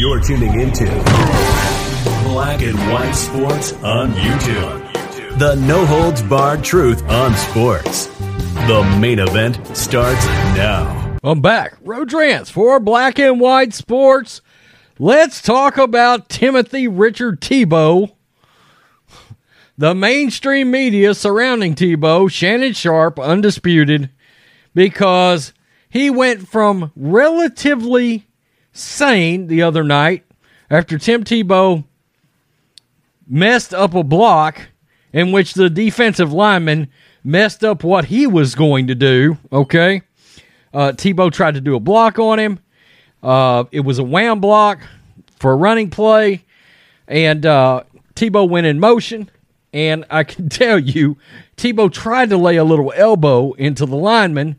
You're tuning into Black and White Sports on YouTube. The no holds barred truth on sports. The main event starts now. I'm back. Rodrance for Black and White Sports. Let's talk about Timothy Richard Tebow. The mainstream media surrounding Tebow, Shannon Sharpe, undisputed, because he went from relatively sane the other night after Tim Tebow messed up a block in which the defensive lineman messed up what he was going to do. Okay. Uh, Tebow tried to do a block on him. Uh, it was a wham block for a running play. And uh, Tebow went in motion. And I can tell you, Tebow tried to lay a little elbow into the lineman.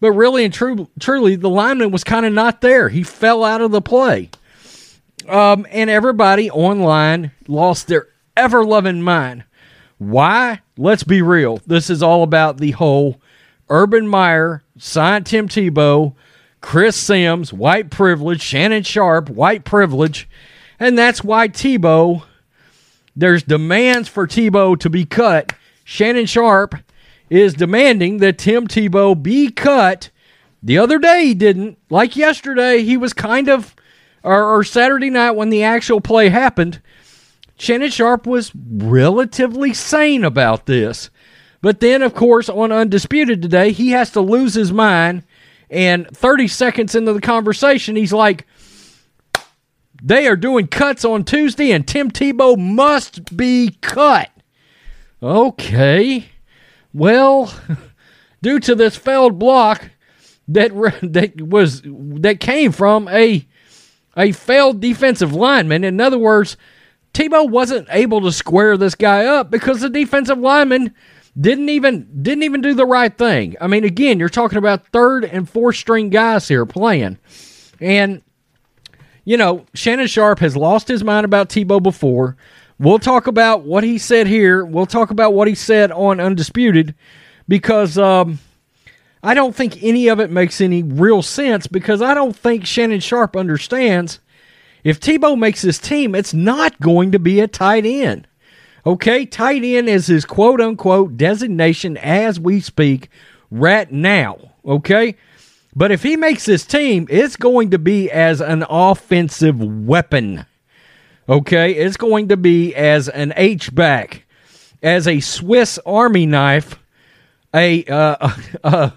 But really and true, truly, the lineman was kind of not there. He fell out of the play. Um, and everybody online lost their ever loving mind. Why? Let's be real. This is all about the whole Urban Meyer, signed Tim Tebow, Chris Sims, white privilege, Shannon Sharpe, white privilege. And that's why Tebow, there's demands for Tebow to be cut. Shannon Sharpe is demanding that Tim Tebow be cut. The other day he didn't. Like yesterday, he was kind of, or, or Saturday night when the actual play happened, Shannon Sharpe was relatively sane about this. But then, of course, on Undisputed today, he has to lose his mind. And 30 seconds into the conversation, he's like, they are doing cuts on Tuesday, and Tim Tebow must be cut. Okay. Well, due to this failed block that that was that came from a a failed defensive lineman, in other words, Tebow wasn't able to square this guy up because the defensive lineman didn't even didn't even do the right thing. I mean, again, you're talking about third and fourth string guys here playing, and you know Shannon Sharpe has lost his mind about Tebow before. We'll talk about what he said here. We'll talk about what he said on Undisputed because um, I don't think any of it makes any real sense because I don't think Shannon Sharpe understands if Tebow makes his team, it's not going to be a tight end. Okay, tight end is his quote unquote designation as we speak right now. Okay, but if he makes his team, it's going to be as an offensive weapon. Okay, it's going to be as an H back, as a Swiss Army knife, a uh, uh,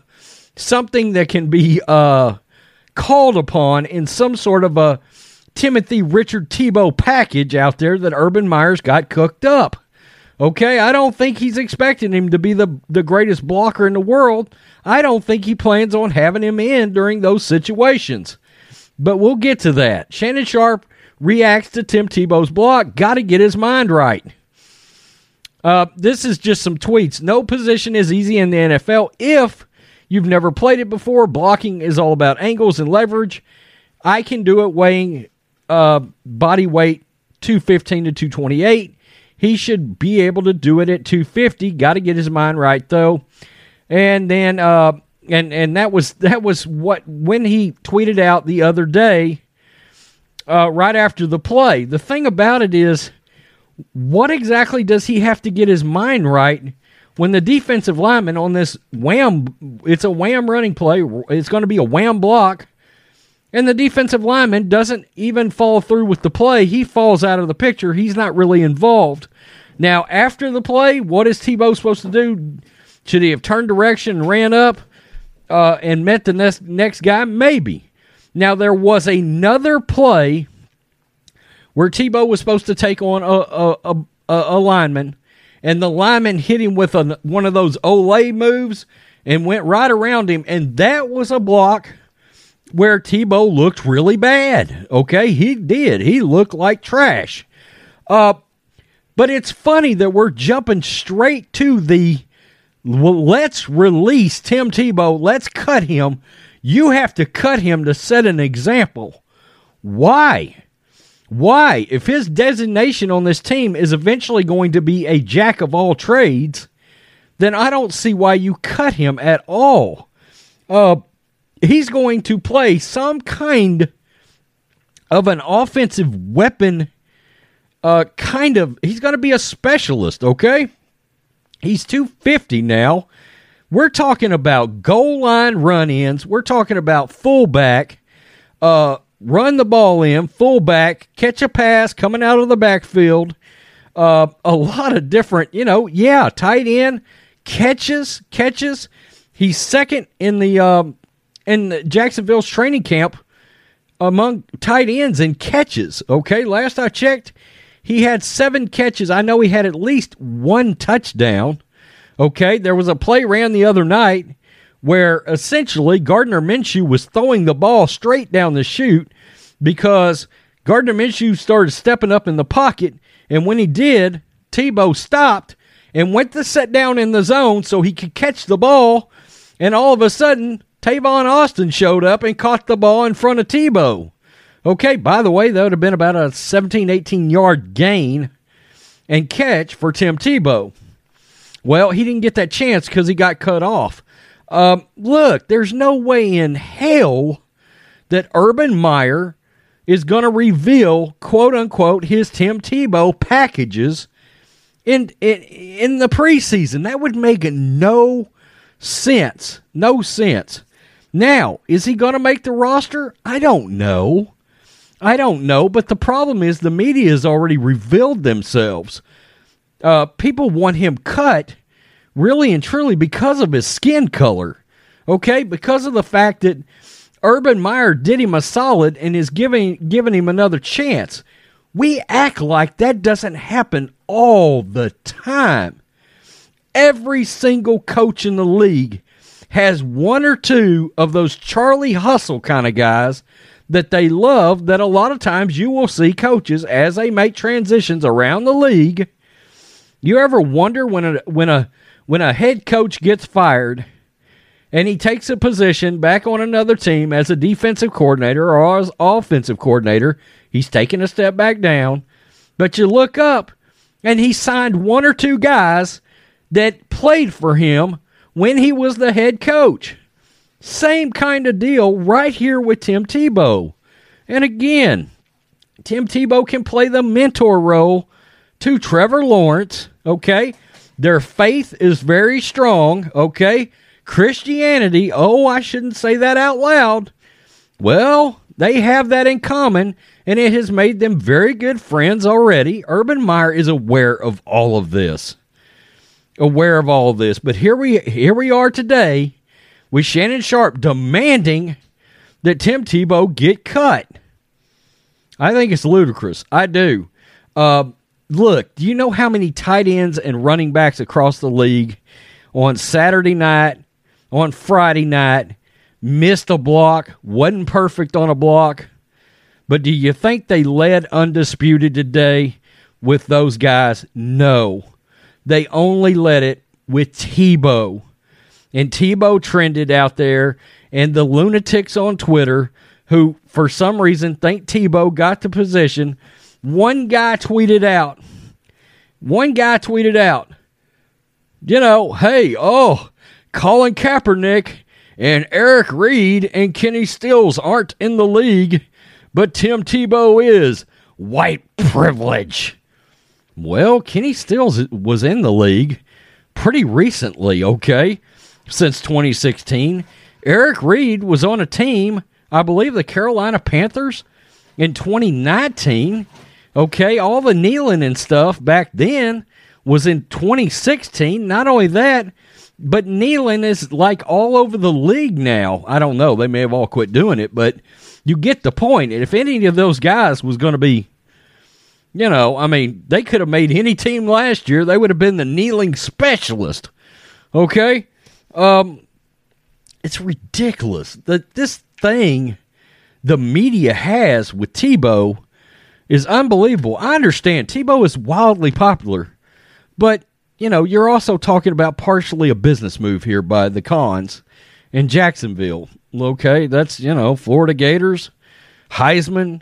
something that can be uh, called upon in some sort of a Timothy Richard Tebow package out there that Urban Meyer's got cooked up. Okay, I don't think he's expecting him to be the, the greatest blocker in the world. I don't think he plans on having him in during those situations. But we'll get to that. Shannon Sharpe reacts to Tim Tebow's block. Got to get his mind right. Uh, this is just some tweets. No position is easy in the NFL if you've never played it before. Blocking is all about angles and leverage. I can do it weighing uh, body weight 215 to 228. He should be able to do it at 250. Got to get his mind right though. And then uh, and and that was that was what when he tweeted out the other day uh, right after the play. The thing about it is what exactly does he have to get his mind right when the defensive lineman on this wham it's a wham running play, it's going to be a wham block and the defensive lineman doesn't even fall through with the play. He falls out of the picture. He's not really involved. Now, after the play, what is Tebow supposed to do? Should he have turned direction ran up uh, and met the next, next guy? Maybe. Now, there was another play where Tebow was supposed to take on a, a, a, a lineman, and the lineman hit him with a, one of those Olay moves and went right around him, and that was a block where Tebow looked really bad. Okay, he did. He looked like trash. Uh, but it's funny that we're jumping straight to the well, let's release Tim Tebow. Let's cut him. You have to cut him to set an example. Why? Why? If his designation on this team is eventually going to be a jack of all trades, then I don't see why you cut him at all. Uh, he's going to play some kind of an offensive weapon uh, kind of, he's going to be a specialist, okay? He's 250 now. We're talking about goal line run ins. We're talking about fullback, uh, run the ball in, fullback, catch a pass coming out of the backfield. Uh, a lot of different, you know, yeah, tight end, catches, catches. He's second in the um, in Jacksonville's training camp among tight ends and catches. Okay, last I checked, he had seven catches. I know he had at least one touchdown. Okay, there was a play ran the other night where essentially Gardner Minshew was throwing the ball straight down the chute because Gardner Minshew started stepping up in the pocket, and when he did, Tebow stopped and went to set down in the zone so he could catch the ball, and all of a sudden Tavon Austin showed up and caught the ball in front of Tebow. Okay, by the way, that would have been about a 17, 18 yard gain and catch for Tim Tebow. Well, he didn't get that chance because he got cut off. Um, look, there's no way in hell that Urban Meyer is going to reveal, quote unquote, his Tim Tebow packages in, in in the preseason. That would make no sense. No sense. Now, is he going to make the roster? I don't know. I don't know, but the problem is the media has already revealed themselves. Uh, people want him cut really and truly because of his skin color. Okay? Because of the fact that Urban Meyer did him a solid and is giving giving him another chance. We act like that doesn't happen all the time. Every single coach in the league has one or two of those Charlie Hustle kind of guys that they love that a lot of times you will see coaches as they make transitions around the league. You ever wonder when a when a when a head coach gets fired and he takes a position back on another team as a defensive coordinator or as offensive coordinator, he's taking a step back down, but you look up and he signed one or two guys that played for him when he was the head coach. Same kind of deal right here with Tim Tebow. And again, Tim Tebow can play the mentor role to Trevor Lawrence, okay? Their faith is very strong, okay? Christianity, oh, I shouldn't say that out loud. Well, they have that in common, and it has made them very good friends already. Urban Meyer is aware of all of this. Aware of all of this. But here we here we are today with Shannon Sharpe demanding that Tim Tebow get cut. I think it's ludicrous. I do. Uh, look, do you know how many tight ends and running backs across the league on Saturday night, on Friday night, missed a block, wasn't perfect on a block? But do you think they led undisputed today with those guys? No. They only led it with Tebow and Tebow trended out there, and the lunatics on Twitter who, for some reason, think Tebow got the position. One guy tweeted out, one guy tweeted out, you know, hey, oh, Colin Kaepernick and Eric Reid and Kenny Stills aren't in the league, but Tim Tebow is. White privilege. Well, Kenny Stills was in the league pretty recently, okay? since 2016. Eric Reid was on a team, I believe the Carolina Panthers in 2019. Okay, all the kneeling and stuff back then was in 2016. Not only that, but kneeling is like all over the league now. I don't know. They may have all quit doing it, but you get the point. And if any of those guys was going to be, you know, I mean, they could have made any team last year. They would have been the kneeling specialist. Okay? Um, it's ridiculous that this thing the media has with Tebow is unbelievable. I understand Tebow is wildly popular, but you know, you're also talking about partially a business move here by the cons in Jacksonville. Okay, that's, you know, Florida Gators, Heisman,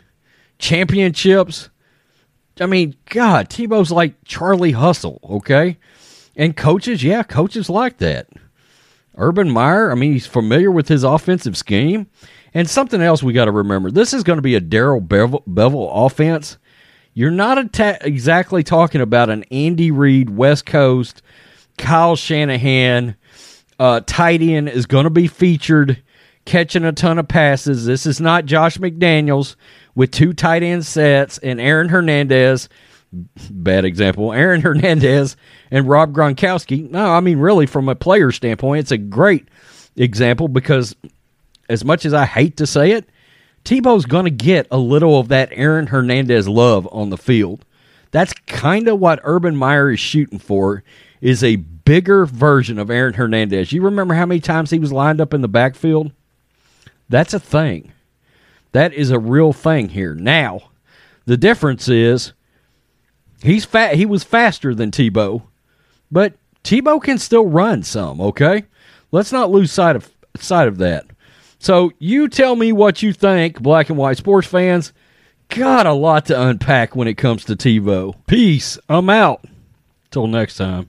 championships. I mean, God, Tebow's like Charlie Hustle, okay? And coaches, yeah, coaches like that. Urban Meyer, I mean, he's familiar with his offensive scheme. And something else we got to remember this is going to be a Darrell Bevel, Bevell offense. You're not exactly talking about an Andy Reid, West Coast, Kyle Shanahan. Uh, tight end is going to be featured catching a ton of passes. This is not Josh McDaniels with two tight end sets and Aaron Hernandez. Bad example. Aaron Hernandez and Rob Gronkowski. No, I mean, really, from a player standpoint, it's a great example because as much as I hate to say it, Tebow's going to get a little of that Aaron Hernandez love on the field. That's kind of what Urban Meyer is shooting for is a bigger version of Aaron Hernandez. You remember how many times he was lined up in the backfield? That's a thing. That is a real thing here. Now, the difference is he's fat he was faster than Tebow, but Tebow can still run some, okay? Let's not lose sight of sight of that. So you tell me what you think, black and white sports fans. Got a lot to unpack when it comes to Tebow. Peace. I'm out. Till next time.